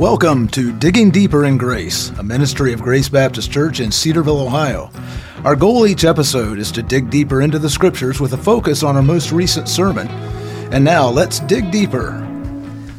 Welcome to Digging Deeper in Grace, a ministry of Grace Baptist Church in Cedarville, Ohio. Our goal each episode is to dig deeper into the scriptures with a focus on our most recent sermon. And now let's dig deeper.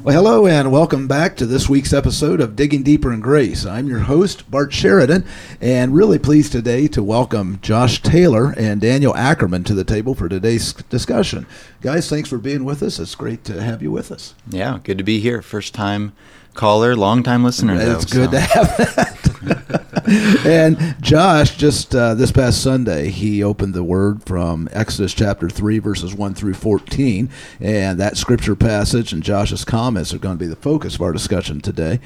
Well, hello and welcome back to this week's episode of Digging Deeper in Grace. I'm your host, Bart Sheridan, and really pleased today to welcome Josh Taylor and Daniel Ackerman to the table for today's discussion. Guys, thanks for being with us. It's great to have you with us. Yeah, good to be here. First time caller, long time listener. It's though, good so. to have that. and Josh, just uh, this past Sunday, he opened the Word from Exodus chapter 3, verses 1 through 14. And that scripture passage and Josh's comments are going to be the focus of our discussion today.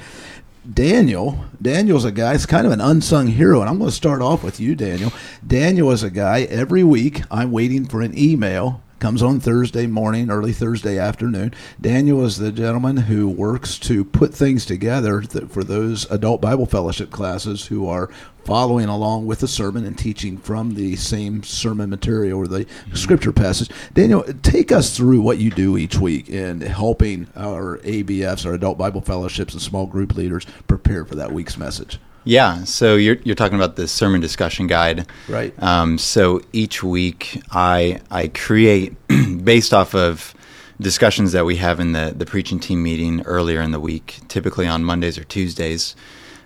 Daniel, Daniel's a guy, it's kind of an unsung hero, and I'm going to start off with you, Daniel. Daniel is a guy, every week I'm waiting for an email comes on Thursday morning, early Thursday afternoon. Daniel is the gentleman who works to put things together for those adult Bible fellowship classes who are following along with the sermon and teaching from the same sermon material or the mm-hmm. scripture passage. Daniel, take us through what you do each week in helping our ABFs, our adult Bible fellowships, and small group leaders prepare for that week's message. Yeah, so you're you're talking about the sermon discussion guide, right? Um, so each week I I create based off of discussions that we have in the the preaching team meeting earlier in the week, typically on Mondays or Tuesdays,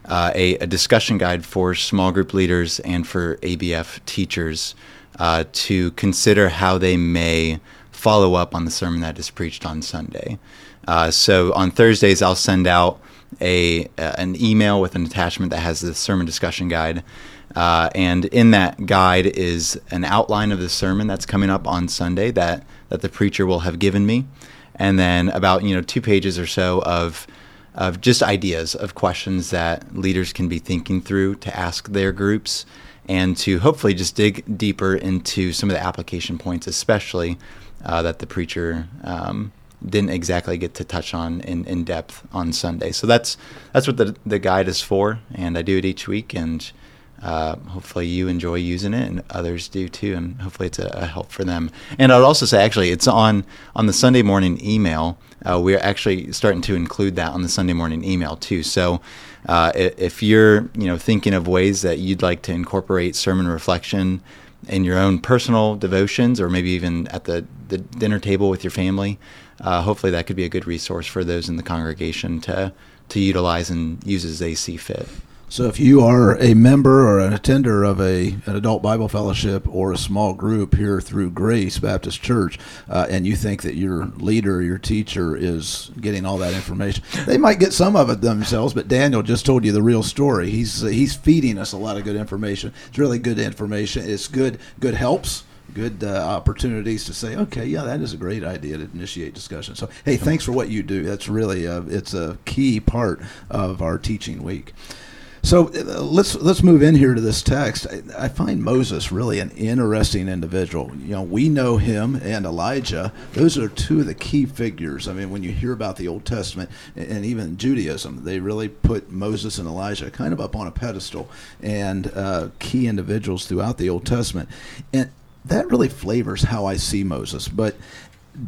uh, a, a discussion guide for small group leaders and for ABF teachers uh, to consider how they may follow up on the sermon that is preached on Sunday. Uh, so on Thursdays I'll send out a uh, an email with an attachment that has the sermon discussion guide. Uh, and in that guide is an outline of the sermon that's coming up on Sunday that, that the preacher will have given me, and then about you know two pages or so of of just ideas of questions that leaders can be thinking through to ask their groups, and to hopefully just dig deeper into some of the application points, especially uh, that the preacher um, didn't exactly get to touch on in, in depth on Sunday. So that's that's what the the guide is for, and I do it each week, and uh, hopefully you enjoy using it, and others do too, and hopefully it's a, a, help for them. And I'd also say, actually, it's on on the Sunday morning email. Uh, we're actually starting to include that on the Sunday morning email too. So. Uh, if you're, you know, thinking of ways that you'd like to incorporate sermon reflection in your own personal devotions, or maybe even at the, the dinner table with your family, uh, hopefully that could be a good resource for those in the congregation to to utilize and use as they see fit. So, if you are a member or an attender of a an adult Bible fellowship or a small group here through Grace Baptist Church, uh, and you think that your leader, your teacher, is getting all that information, they might get some of it themselves. But Daniel just told you the real story. He's uh, he's feeding us a lot of good information. It's really good information. It's good good helps good uh, opportunities to say, okay, yeah, that is a great idea to initiate discussion. So, hey, thanks for what you do. That's really a, it's a key part of our teaching week. So uh, let's let's move in here to this text. I, I, find Moses really an interesting individual. You know, we know him and Elijah; those are two of the key figures. I mean, when you hear about the Old Testament and even Judaism, they really put Moses and Elijah kind of up on a pedestal and uh, key individuals throughout the Old Testament. And that really flavors how I see Moses. But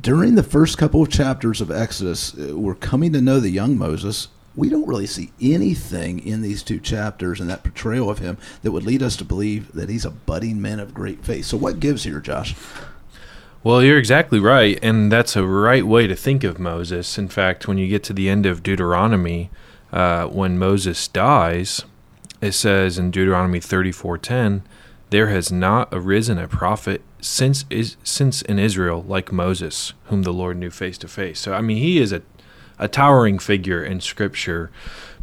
during the first couple of chapters of Exodus, uh, we're coming to know the young Moses. We don't really see anything in these two chapters and that portrayal of him that would lead us to believe that he's a budding man of great faith. So, what gives here, Josh? Well, you're exactly right, and that's a right way to think of Moses. In fact, when you get to the end of Deuteronomy, uh, when Moses dies, it says in Deuteronomy 34:10, there has not arisen a prophet since is since in Israel like Moses, whom the Lord knew face to face. So I mean, he is a a towering figure in Scripture.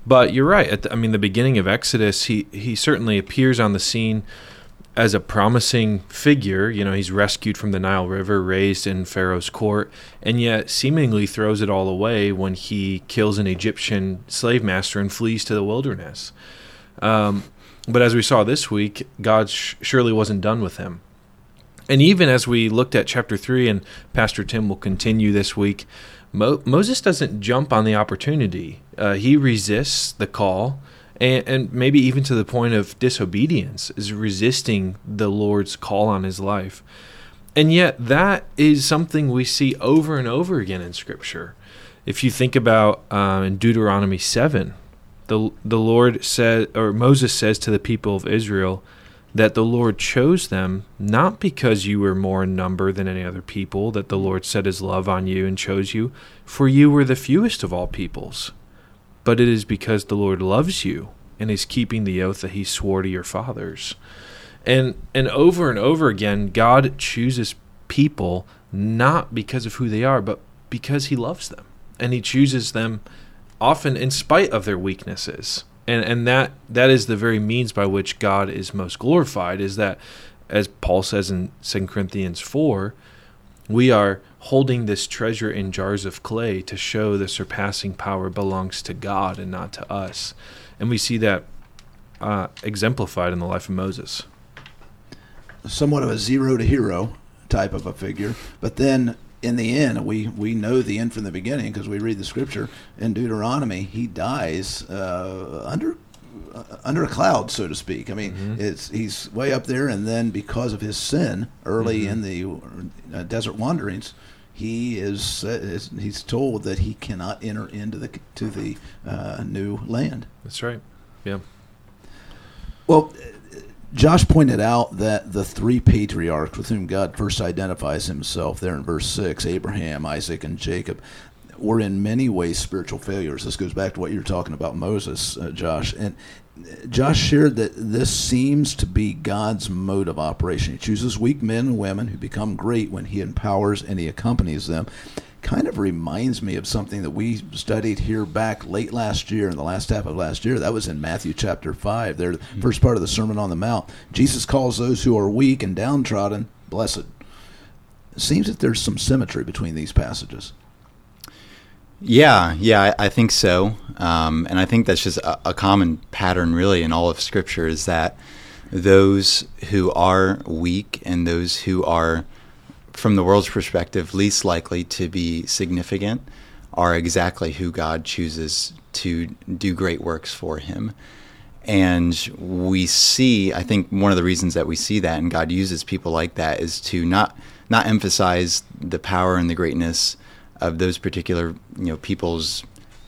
But you're right. The, I mean, the beginning of Exodus, he he certainly appears on the scene as a promising figure. You know, he's rescued from the Nile River, raised in Pharaoh's court, and yet seemingly throws it all away when he kills an Egyptian slave master and flees to the wilderness. Um, but as we saw this week, God sh- surely wasn't done with him. And even as we looked at chapter 3, and Pastor Tim will continue this week, Mo- Moses doesn't jump on the opportunity. Uh, he resists the call, and, and maybe even to the point of disobedience, is resisting the Lord's call on his life. And yet, that is something we see over and over again in Scripture If you think about um, in Deuteronomy 7, the, the Lord said, or Moses says to the people of Israel, that the Lord chose them not because you were more in number than any other people, that the Lord set his love on you and chose you, for you were the fewest of all peoples, but it is because the Lord loves you and is keeping the oath that he swore to your fathers. And and over and over again, God chooses people not because of who they are, but because he loves them. And he chooses them often in spite of their weaknesses. And and that that is the very means by which God is most glorified is that as Paul says in 2 Corinthians 4 we are holding this treasure in jars of clay to show the surpassing power belongs to God and not to us. And we see that uh, exemplified in the life of Moses. Somewhat of a zero to hero type of a figure but then in the end, we, we know the end from the beginning because we read the scripture in Deuteronomy. He dies uh, under uh, under a cloud, so to speak. I mean, mm-hmm. it's he's way up there, and then because of his sin early mm-hmm. in the uh, desert wanderings, he is, uh, he's told that he cannot enter into the to the uh, new land. That's right. Yeah. Well, Josh pointed out that the three patriarchs with whom God first identifies himself there in verse 6, Abraham, Isaac, and Jacob, were in many ways spiritual failures. This goes back to what you were talking about Moses, uh, Josh. And Josh shared that this seems to be God's mode of operation. He chooses weak men and women who become great when he empowers and he accompanies them kind of reminds me of something that we studied here back late last year in the last half of last year. That was in Matthew chapter 5. There, mm-hmm. first part of the Sermon on the Mount. Jesus calls those who are weak and downtrodden blessed. It seems that there's some symmetry between these passages. Yeah, yeah, I, I think so. Um, and I think that's just a, a common pattern, really, in all of Scripture is that those who are weak and those who are from the world's perspective, least likely to be significant are exactly who God chooses to do great works for him. And we see, I think one of the reasons that we see that and God uses people like that is to not not emphasize the power and the greatness of those particular, you know, people's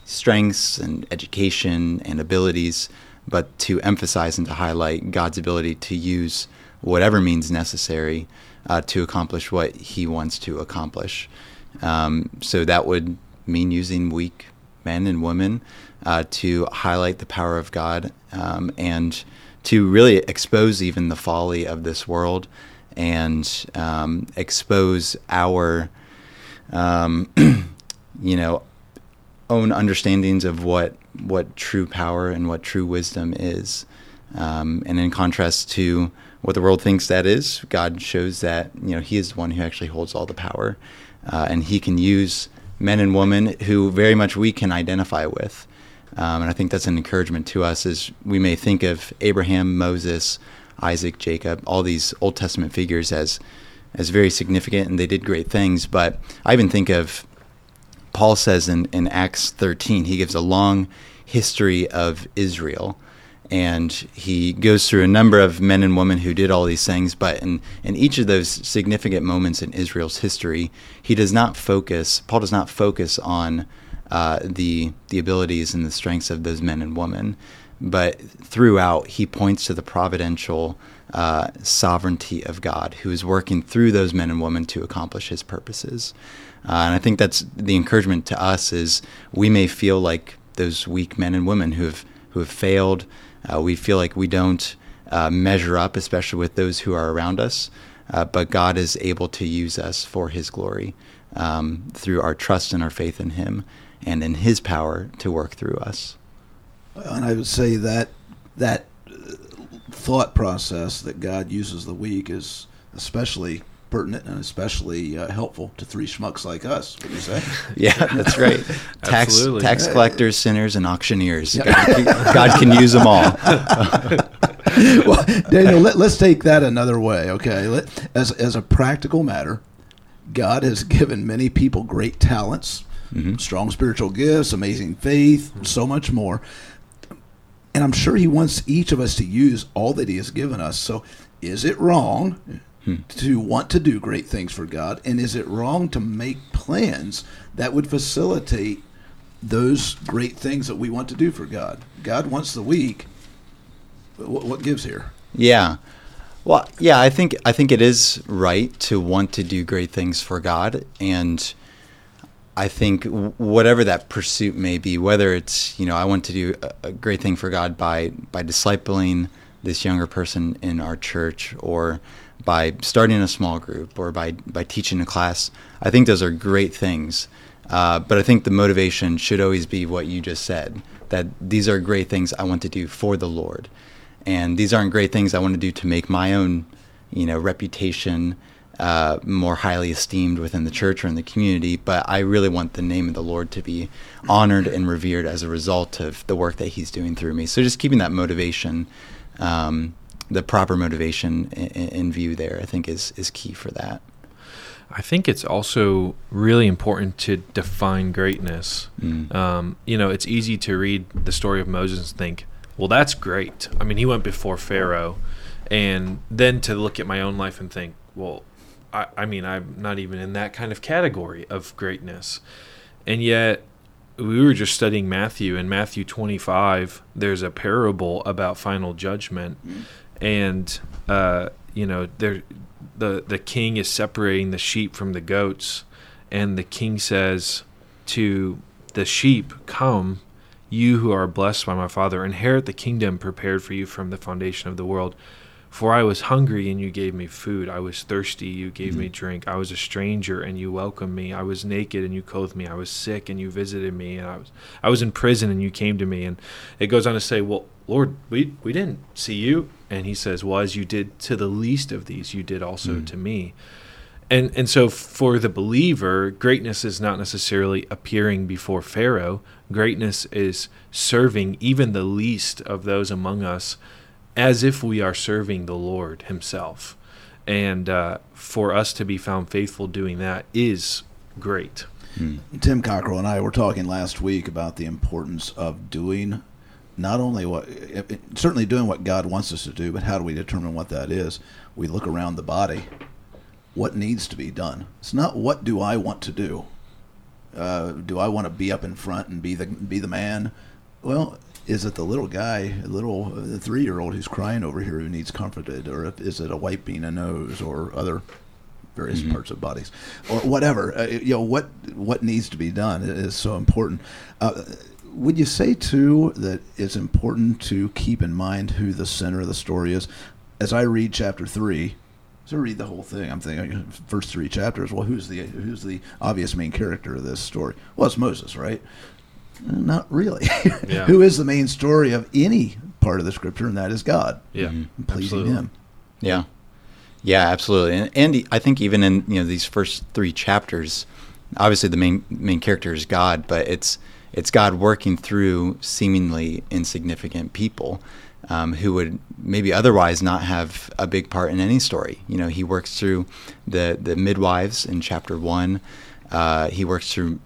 strengths and education and abilities, but to emphasize and to highlight God's ability to use whatever means necessary uh, to accomplish what he wants to accomplish. Um, so that would mean using weak men and women uh, to highlight the power of God um, and to really expose even the folly of this world and um, expose our, um, you know, own understandings of what what true power and what true wisdom is. Um, and in contrast to what the world thinks that is. God shows that you know He is the one who actually holds all the power, uh, and He can use men and women who very much we can identify with. Um, and I think that's an encouragement to us is we may think of Abraham, Moses, Isaac, Jacob, all these Old Testament figures as as very significant and they did great things. But I even think of Paul says in, in Acts 13, he gives a long history of Israel and he goes through a number of men and women who did all these things but in, in each of those significant moments in israel's history he does not focus paul does not focus on uh, the the abilities and the strengths of those men and women but throughout he points to the providential uh, sovereignty of god who is working through those men and women to accomplish his purposes. Uh, and i think that's the encouragement to us is we may feel like those weak men and women who have who have failed uh, we feel like we don't uh, measure up, especially with those who are around us. Uh, but God is able to use us for His glory um, through our trust and our faith in Him and in His power to work through us. And I would say that that thought process that God uses the weak is especially pertinent and especially uh, helpful to three schmucks like us. What do you say? yeah, that's right. tax tax collectors, sinners, and auctioneers. God, can, God, can use them all. well, Daniel, let, us take that another way. Okay, let, as as a practical matter, God has given many people great talents, mm-hmm. strong spiritual gifts, amazing faith, so much more. And I'm sure He wants each of us to use all that He has given us. So, is it wrong? Hmm. to want to do great things for God? And is it wrong to make plans that would facilitate those great things that we want to do for God. God wants the weak. What, what gives here? Yeah. Well, yeah, I think I think it is right to want to do great things for God, and I think whatever that pursuit may be, whether it's you know I want to do a great thing for God by by discipling this younger person in our church, or by starting a small group, or by by teaching a class, I think those are great things. Uh, but I think the motivation should always be what you just said that these are great things I want to do for the Lord. And these aren't great things I want to do to make my own, you know, reputation uh, more highly esteemed within the church or in the community. But I really want the name of the Lord to be honored and revered as a result of the work that He's doing through me. So just keeping that motivation, um, the proper motivation in, in view there, I think is is key for that. I think it's also really important to define greatness. Mm. Um, you know, it's easy to read the story of Moses and think, well, that's great. I mean, he went before Pharaoh. And then to look at my own life and think, well, I, I mean, I'm not even in that kind of category of greatness. And yet, we were just studying Matthew. In Matthew 25, there's a parable about final judgment. Mm. And, uh, you know, there the the king is separating the sheep from the goats, and the king says to the sheep, "Come, you who are blessed by my Father, inherit the kingdom prepared for you from the foundation of the world." For I was hungry and you gave me food. I was thirsty, you gave mm-hmm. me drink. I was a stranger and you welcomed me. I was naked and you clothed me. I was sick and you visited me. And I was I was in prison and you came to me. And it goes on to say, Well, Lord, we we didn't see you. And he says, Well, as you did to the least of these, you did also mm. to me. And and so for the believer, greatness is not necessarily appearing before Pharaoh. Greatness is serving even the least of those among us as if we are serving the Lord Himself. And uh, for us to be found faithful doing that is great. Hmm. Tim Cockrell and I were talking last week about the importance of doing not only what, certainly doing what God wants us to do, but how do we determine what that is? We look around the body. What needs to be done? It's not what do I want to do. Uh, do I want to be up in front and be the be the man? Well, is it the little guy, little three year old who's crying over here who needs comforted, or is it a wiping a nose or other various mm-hmm. parts of bodies or whatever? Uh, you know what what needs to be done is so important. Uh, would you say too that it's important to keep in mind who the center of the story is? As I read chapter three, so I read the whole thing, I'm thinking first three chapters. Well, who's the who's the obvious main character of this story? Well, it's Moses, right? Not really. Yeah. Who is the main story of any part of the scripture, and that is God. Yeah, mm-hmm. pleasing absolutely. Him. Yeah, yeah, absolutely. And, and I think even in you know these first three chapters, obviously the main main character is God, but it's it's God working through seemingly insignificant people um, who would maybe otherwise not have a big part in any story. You know, He works through the the midwives in chapter one. Uh, he works through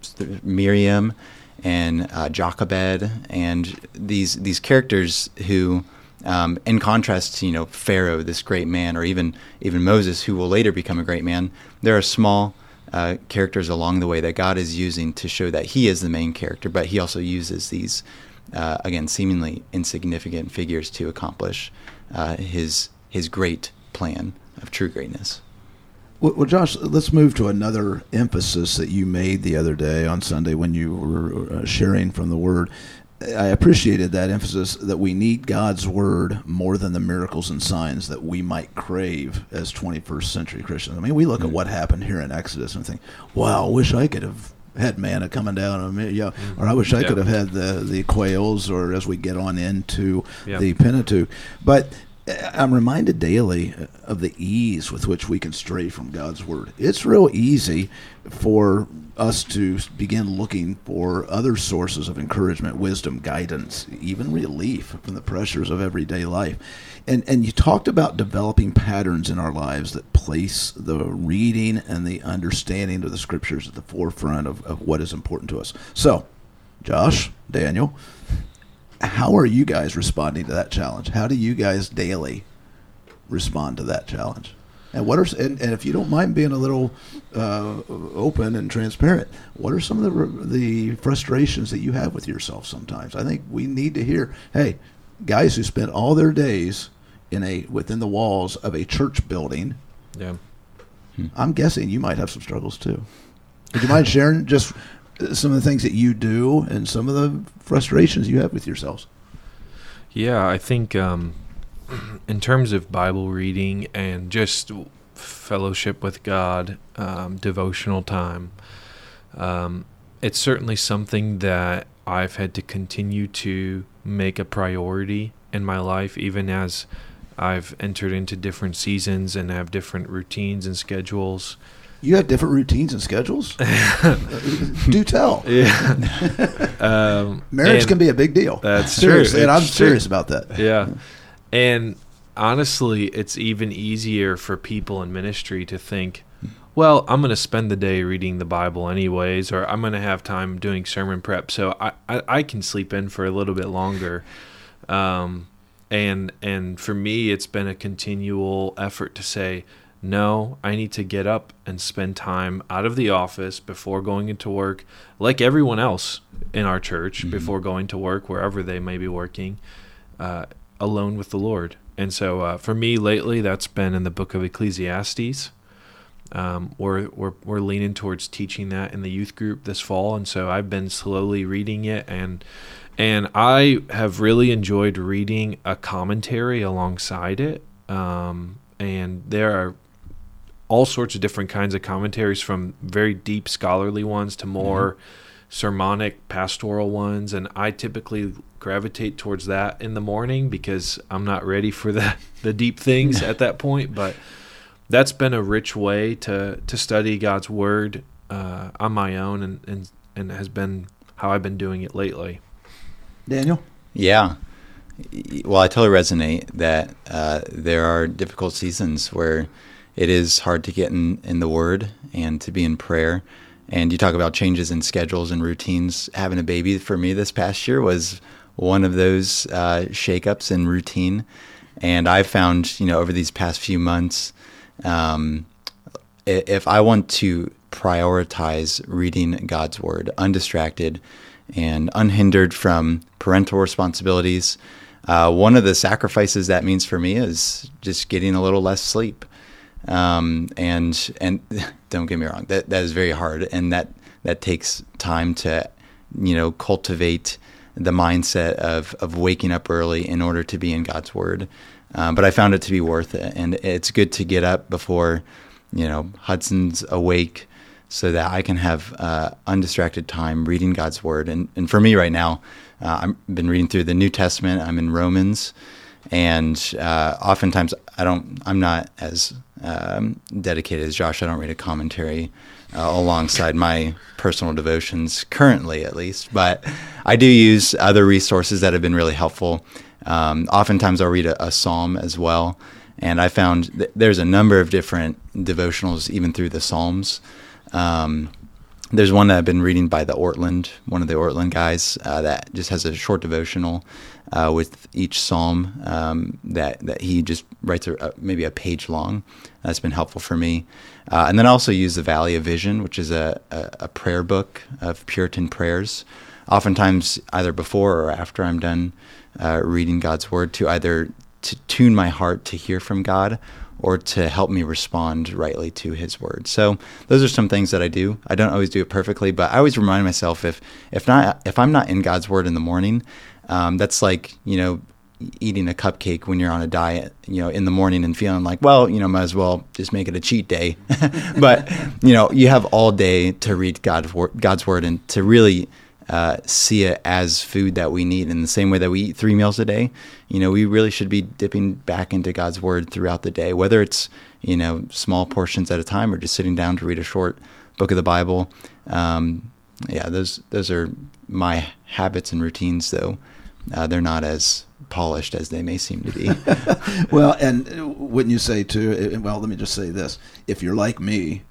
Miriam and uh, Jochebed and these these characters who, um, in contrast to you know Pharaoh, this great man, or even even Moses, who will later become a great man, there are small uh, characters along the way that God is using to show that He is the main character, but He also uses these uh, again seemingly insignificant figures to accomplish uh, His His great plan of true greatness. Well, Josh, let's move to another emphasis that you made the other day on Sunday when you were uh, sharing from the Word. I appreciated that emphasis that we need God's Word more than the miracles and signs that we might crave as 21st century Christians. I mean, we look mm-hmm. at what happened here in Exodus and think, wow, I wish I could have had manna coming down on me, yeah, mm-hmm. or I wish I yeah. could have had the the quails, or as we get on into yeah. the Pentateuch. But I'm reminded daily of the ease with which we can stray from God's word. It's real easy for us to begin looking for other sources of encouragement, wisdom, guidance, even relief from the pressures of everyday life. And and you talked about developing patterns in our lives that place the reading and the understanding of the scriptures at the forefront of, of what is important to us. So, Josh, Daniel, how are you guys responding to that challenge? How do you guys daily respond to that challenge? And what are and, and if you don't mind being a little uh, open and transparent, what are some of the the frustrations that you have with yourself sometimes? I think we need to hear, hey, guys who spent all their days in a within the walls of a church building. Yeah. I'm guessing you might have some struggles too. Would you mind sharing just some of the things that you do and some of the frustrations you have with yourselves? Yeah, I think um, in terms of Bible reading and just fellowship with God, um, devotional time, um, it's certainly something that I've had to continue to make a priority in my life, even as I've entered into different seasons and have different routines and schedules. You have different routines and schedules. Do tell. Yeah, um, Marriage can be a big deal. That's seriously, true. and I'm true. serious about that. yeah, and honestly, it's even easier for people in ministry to think, well, I'm going to spend the day reading the Bible anyways, or I'm going to have time doing sermon prep, so I, I, I can sleep in for a little bit longer. Um, and and for me, it's been a continual effort to say, no, I need to get up and spend time out of the office before going into work, like everyone else in our church, before going to work, wherever they may be working, uh, alone with the Lord. And so uh, for me lately, that's been in the book of Ecclesiastes. Um, we're, we're, we're leaning towards teaching that in the youth group this fall. And so I've been slowly reading it and and I have really enjoyed reading a commentary alongside it. Um, and there are all sorts of different kinds of commentaries from very deep scholarly ones to more sermonic pastoral ones and I typically gravitate towards that in the morning because I'm not ready for the the deep things at that point but that's been a rich way to to study God's word uh, on my own and, and and has been how I've been doing it lately. Daniel, Yeah. Well, I totally resonate that uh, there are difficult seasons where it is hard to get in, in the Word and to be in prayer. And you talk about changes in schedules and routines. Having a baby for me this past year was one of those uh, shakeups in routine. And I found, you know, over these past few months, um, if I want to prioritize reading God's Word undistracted and unhindered from parental responsibilities, uh, one of the sacrifices that means for me is just getting a little less sleep. Um, and and don't get me wrong, that that is very hard, and that that takes time to, you know, cultivate the mindset of of waking up early in order to be in God's Word. Um, but I found it to be worth it, and it's good to get up before, you know, Hudson's awake, so that I can have uh, undistracted time reading God's Word. And and for me right now, uh, I've been reading through the New Testament. I'm in Romans, and uh, oftentimes I don't. I'm not as um, dedicated as Josh. I don't read a commentary uh, alongside my personal devotions currently, at least. But I do use other resources that have been really helpful. Um, oftentimes I'll read a, a psalm as well, and I found th- there's a number of different devotionals even through the Psalms. Um, there's one that I've been reading by the Ortlund, one of the Ortlund guys, uh, that just has a short devotional uh, with each psalm um, that that he just writes a, a, maybe a page long. That's been helpful for me. Uh, and then I also use the Valley of Vision, which is a, a, a prayer book of Puritan prayers. Oftentimes, either before or after I'm done uh, reading God's Word, to either to tune my heart to hear from God or to help me respond rightly to his word. So those are some things that I do. I don't always do it perfectly, but I always remind myself if if not if I'm not in God's word in the morning, um, that's like you know eating a cupcake when you're on a diet, you know, in the morning and feeling like, well, you know, might as well just make it a cheat day. but you know, you have all day to read God's word, God's word and to really uh, see it as food that we need in the same way that we eat three meals a day. You know, we really should be dipping back into God's word throughout the day, whether it's, you know, small portions at a time or just sitting down to read a short book of the Bible. Um, yeah, those, those are my habits and routines, though. Uh, they're not as polished as they may seem to be. well, and wouldn't you say too? Well, let me just say this: if you're like me,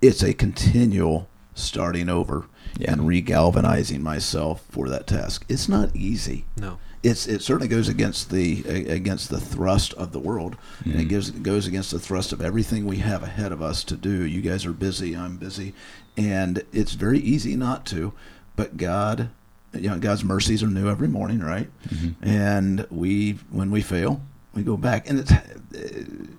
it's a continual starting over Yeah. and regalvanizing myself for that task. It's not easy. No. it's it certainly goes against the against the thrust of the world, and it Mhm. gives it goes against the thrust of everything we have ahead of us to do. You guys are busy, I'm busy, and it's very easy not to. But God, you know, God's mercies are new every morning, right? Mhm. And we, when we fail, we go back. And it's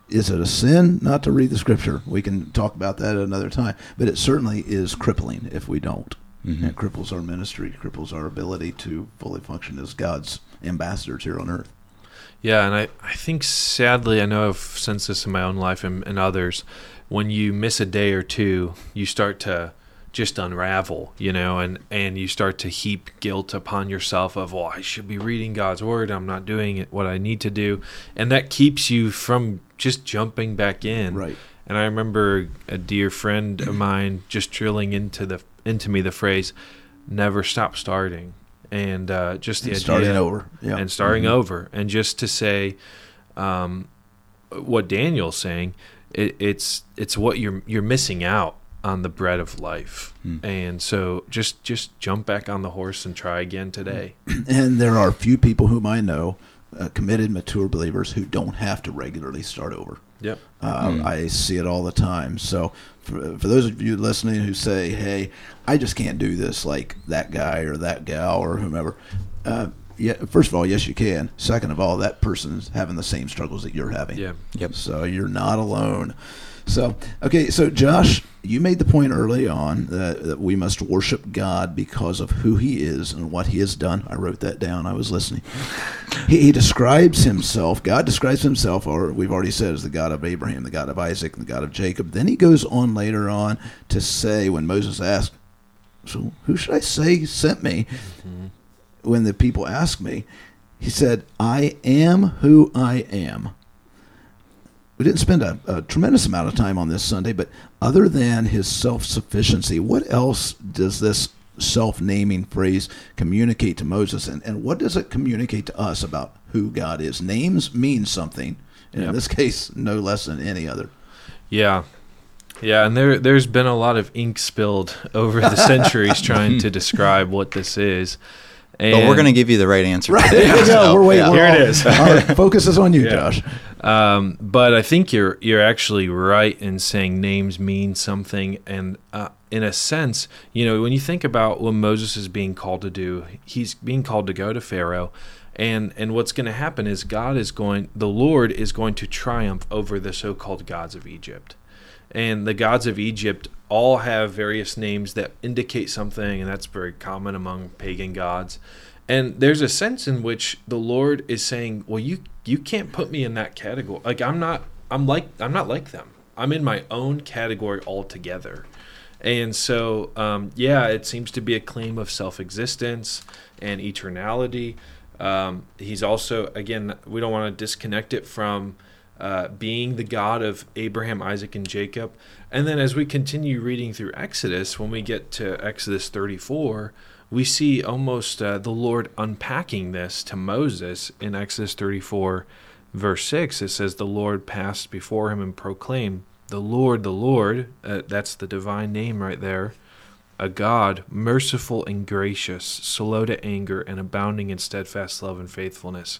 is it a sin not to read the Scripture? We can talk about that at another time. But it certainly is crippling if we don't. Mhm. It cripples our ministry, cripples our ability to fully function as God's ambassadors here on earth. Yeah, and I, I think sadly, I know I've sensed this in my own life and, and others. When you miss a day or two, you start to just unravel, you know, and, and you start to heap guilt upon yourself of, well, I should be reading God's word. I'm not doing it, what I need to do. And that keeps you from just jumping back in. Right. And I remember a dear friend of mine just drilling into the into me the phrase, "Never stop starting," and uh, just the And idea starting over. Yeah. and starting Mhm. over, and just to say, um, what Daniel's saying, it, it's it's what you're you're missing out on the bread of life, Hmm. and so just just jump back on the horse and try again today. And there are few people whom I know, uh, committed, mature believers, who don't have to regularly start over. Yep. Uh, Mm. I see it all the time. So, for, for those of you listening who say, "Hey, I just can't do this like that guy or that gal or whomever," uh, yeah, first of all, yes, you can. Second of all, that person's having the same struggles that you're having. Yeah. Yep. So you're not alone. So okay, so Josh, you made the point early on that, that we must worship God because of who He is and what He has done. I wrote that down. I was listening. He, he describes Himself. God describes Himself, or we've already said, as the God of Abraham, the God of Isaac, and the God of Jacob. Then He goes on later on to say, when Moses asked, "So who should I say sent me?" Mm-hmm. When the people ask me, He said, "I am who I am." We didn't spend a, a tremendous amount of time on this Sunday, but other than his self sufficiency, what else does this self naming phrase communicate to Moses? And, and what does it communicate to us about who God is? Names mean something, and Yep. in this case, no less than any other. Yeah. Yeah, and there there's been a lot of ink spilled over the centuries trying to mhm. describe what this is. And But we're going to give you the right answer. Right, today, there you go. We're waiting. yeah. Here it all- is. Our focus is on you, Yeah. Josh. Um, but I think you're you're actually right in saying names mean something, and uh, in a sense, you know, when you think about what Moses is being called to do, he's being called to go to Pharaoh, and and what's going to happen is God is going, the Lord is going to triumph over the so-called gods of Egypt, and the gods of Egypt all have various names that indicate something, and that's very common among pagan gods. And there's a sense in which the Lord is saying, "Well, you you can't put me in that category. Like I'm not I'm like I'm not like them. I'm in my own category altogether." And so, um, yeah, it seems to be a claim of self-existence and eternality. Um, he's also, again, we don't want to disconnect it from uh, being the God of Abraham, Isaac, and Jacob. And then as we continue reading through Exodus, when we get to Exodus 34, we see almost uh, the Lord unpacking this to Moses in Exodus 34, verse 6. It says, The Lord passed before him and proclaimed, The Lord, the Lord, uh, that's the divine name right there, a God merciful and gracious, slow to anger, and abounding in steadfast love and faithfulness,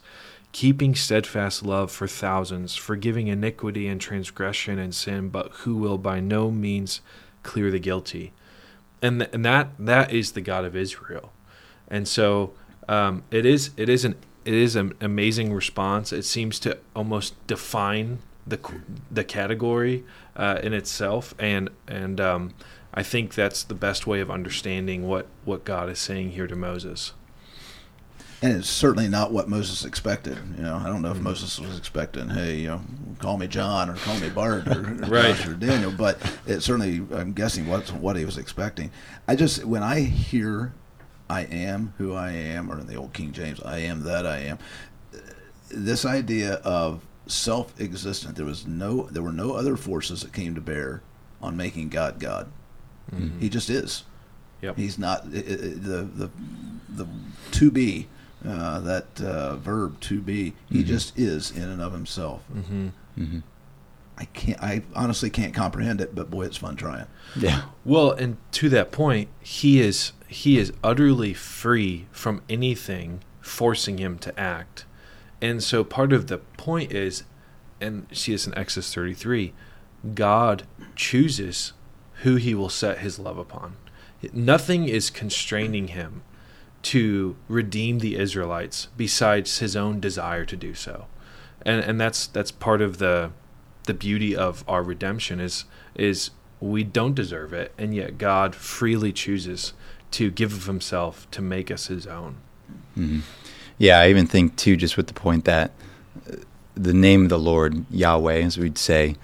keeping steadfast love for thousands, forgiving iniquity and transgression and sin, but who will by no means clear the guilty and th- and that that is the God of Israel, and so um, it is it is an it is an amazing response. It seems to almost define the the category uh, in itself, and and um, I think that's the best way of understanding what what God is saying here to Moses. And it's certainly not what Moses expected. You know, I don't Mm-hmm. know if Moses was expecting, hey, you know, call me John or call me Bart or, Right. Josh or Daniel, but it certainly, I'm guessing, what's what he was expecting. I just, when I hear, I am who I am, or in the old King James, I am that I am, this idea of self-existent, there was no, there were no other forces that came to bear on making God God. He just is. Yep. He's not i- i- the the the to be uh, that uh, verb to be. He Mhm. just is in and of himself. hmm hmm I can't. I honestly can't comprehend it, but boy, it's fun trying. Yeah. Well, and to that point, he is he is utterly free from anything forcing him to act. And so part of the point is, and see this in Exodus 33, God chooses who he will set his love upon. Nothing is constraining him to redeem the Israelites besides his own desire to do so. And and that's that's part of the the beauty of our redemption is is we don't deserve it and yet God freely chooses to give of himself to make us his own. Mm-hmm. Yeah, I even think too just with the point that uh, the name of the Lord Yahweh as we'd say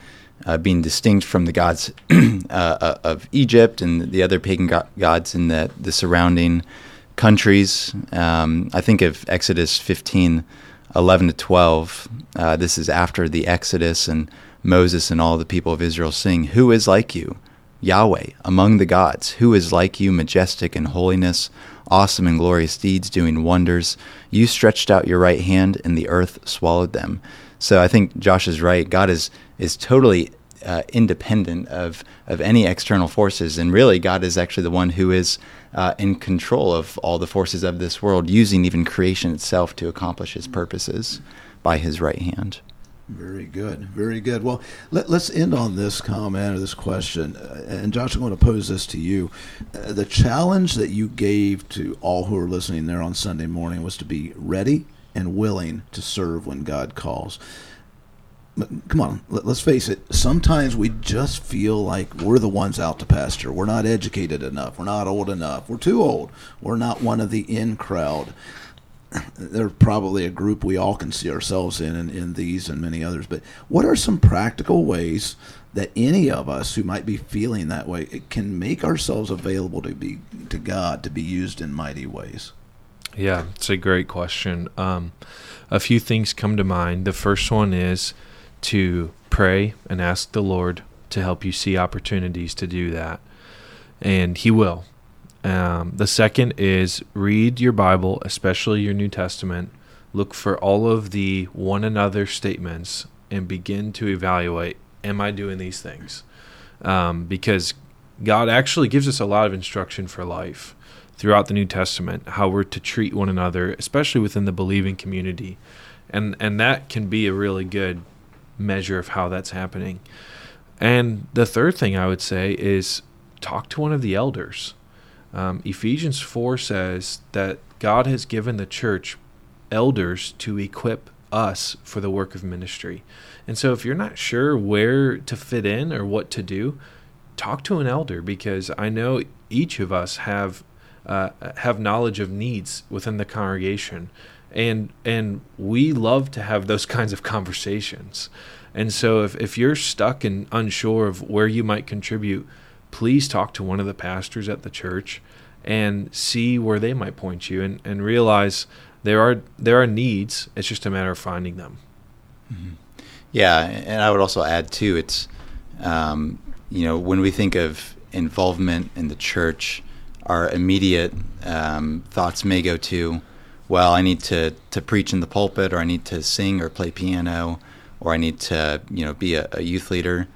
uh, being distinct from the gods uh, uh, of Egypt and the other pagan go- gods in the, the surrounding countries. Um, I think of Exodus 15, 11 to 12. Uh, this is after the Exodus, and Moses and all the people of Israel sing, Who is like you? Yahweh, among the gods, who is like you, majestic in holiness, awesome in glorious deeds, doing wonders? You stretched out your right hand, and the earth swallowed them. So I think Josh is right. God is is totally uh, independent of of any external forces, and really, God is actually the one who is uh, in control of all the forces of this world, using even creation itself to accomplish His purposes by His right hand. Very good, very good. Well, let, us end on this comment or this question, uh, and Josh, I'm going to pose this to you. Uh, the challenge that you gave to all who are listening there on Sunday morning was to be ready and willing to serve when God calls come on, let, us face it. Sometimes we just feel like we're the ones out to pasture. We're not educated enough. We're not old enough. We're too old. We're not one of the in crowd. They're probably a group we all can see ourselves in, in, in these and many others. But what are some practical ways that any of us who might be feeling that way can make ourselves available to be to God to be used in mighty ways? Yeah, it's a great question. Um, a few things come to mind. The first one is to pray and ask the Lord to help you see opportunities to do that. And He will. Um, the second is read your Bible, especially your New Testament. Look for all of the one another statements and begin to evaluate Am I doing these things? Um, because God actually gives us a lot of instruction for life throughout the New Testament, how we're to treat one another, especially within the believing community. And, and that can be a really good measure of how that's happening. And the third thing I would say is talk to one of the elders. Um, Ephesians 4 says that God has given the church elders to equip us for the work of ministry. And so if you're not sure where to fit in or what to do, talk to an elder because I know each of us have uh, have knowledge of needs within the congregation and and we love to have those kinds of conversations. And so if if you're stuck and unsure of where you might contribute, please talk to one of the pastors at the church and see where they might point you and, and realize there are there are needs. It's just a matter of finding them. Mm-hmm. Yeah, and I would also add too. It's um, you know when we think of involvement in the church, our immediate um, thoughts may go to well, I need to, to preach in the pulpit, or I need to sing or play piano, or I need to, you know, be a, a youth leader,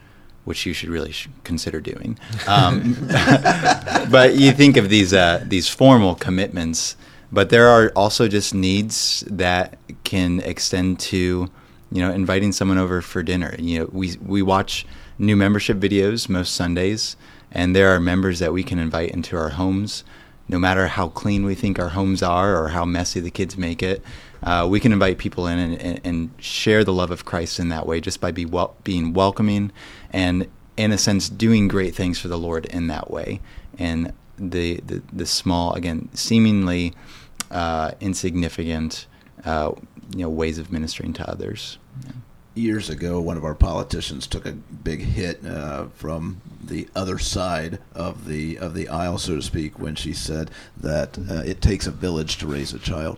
which you should really sh- consider doing. Um, but you think of these uh, these formal commitments, but there are also just needs that can extend to, you know, inviting someone over for dinner. You know, we we watch new membership videos most Sundays, and there are members that we can invite into our homes no matter how clean we think our homes are or how messy the kids make it, uh, we can invite people in and, and, share the love of Christ in that way just by be wel- being welcoming and, in a sense, doing great things for the Lord in that way. And the, the, the small, again, seemingly uh, insignificant, uh, you know, ways of ministering to others. Yeah years ago, one of our politicians took a big hit uh, from the other side of the of the aisle, so to speak, when she said that uh, it takes a village to raise a child.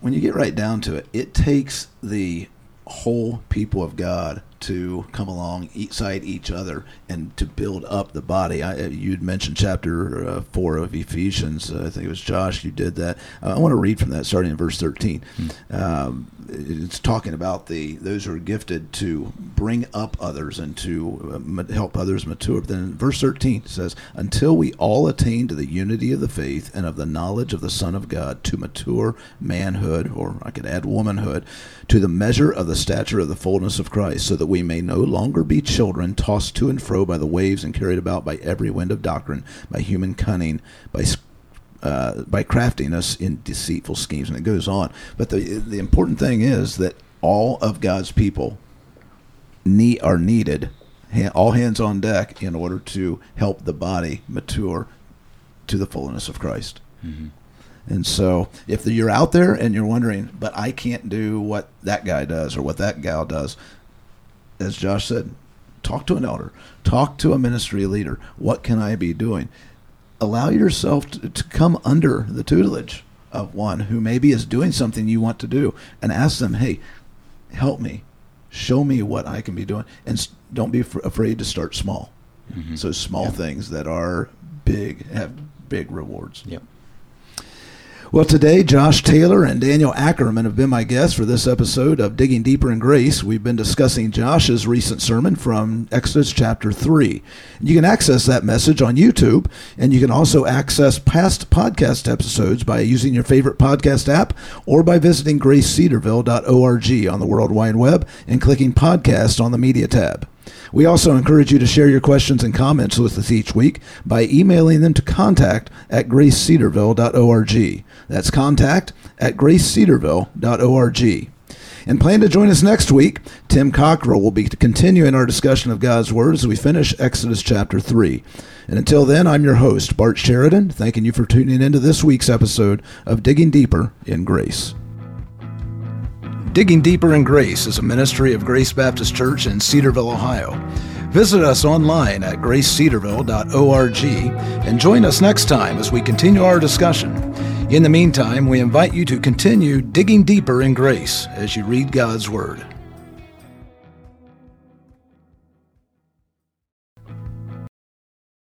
When you get right down to it, it takes the whole people of God to come along each side each other and to build up the body. I, you'd mentioned chapter uh, four of Ephesians. Uh, I think it was Josh. You did that. Uh, I want to read from that, starting in verse thirteen. Mm. Um, it's talking about the those who are gifted to bring up others and to uh, help others mature. But then verse 13 says, "Until we all attain to the unity of the faith and of the knowledge of the Son of God, to mature manhood, or I could add womanhood, to the measure of the stature of the fullness of Christ, so that we may no longer be children, tossed to and fro by the waves and carried about by every wind of doctrine, by human cunning, by uh, by craftiness in deceitful schemes, and it goes on. But the the important thing is that all of God's people need are needed, all hands on deck, in order to help the body mature to the fullness of Christ. Mm-hmm. And so, if you're out there and you're wondering, but I can't do what that guy does or what that gal does, as Josh said, talk to an elder, talk to a ministry leader. What can I be doing? allow yourself to, to come under the tutelage of one who maybe is doing something you want to do and ask them, hey, help me, show me what I can be doing. And don't be f- afraid to start small. Mm-hmm. So small things that are big have big rewards. Yep. Well, today, Josh Taylor and Daniel Ackerman have been my guests for this episode of Digging Deeper in Grace. We've been discussing Josh's recent sermon from Exodus chapter 3. You can access that message on YouTube, and you can also access past podcast episodes by using your favorite podcast app or by visiting gracecedarville.org on the World Wide Web and clicking podcast on the media tab. We also encourage you to share your questions and comments with us each week by emailing them to contact at gracecedarville.org. That's contact at gracecedarville.org. And plan to join us next week. Tim Cockrell will be continuing our discussion of God's Word as we finish Exodus chapter 3. And until then, I'm your host, Bart Sheridan, thanking you for tuning into this week's episode of Digging Deeper in Grace. Digging Deeper in Grace is a ministry of Grace Baptist Church in Cedarville, Ohio. Visit us online at gracecedarville.org and join us next time as we continue our discussion. In the meantime, we invite you to continue digging deeper in grace as you read God's Word.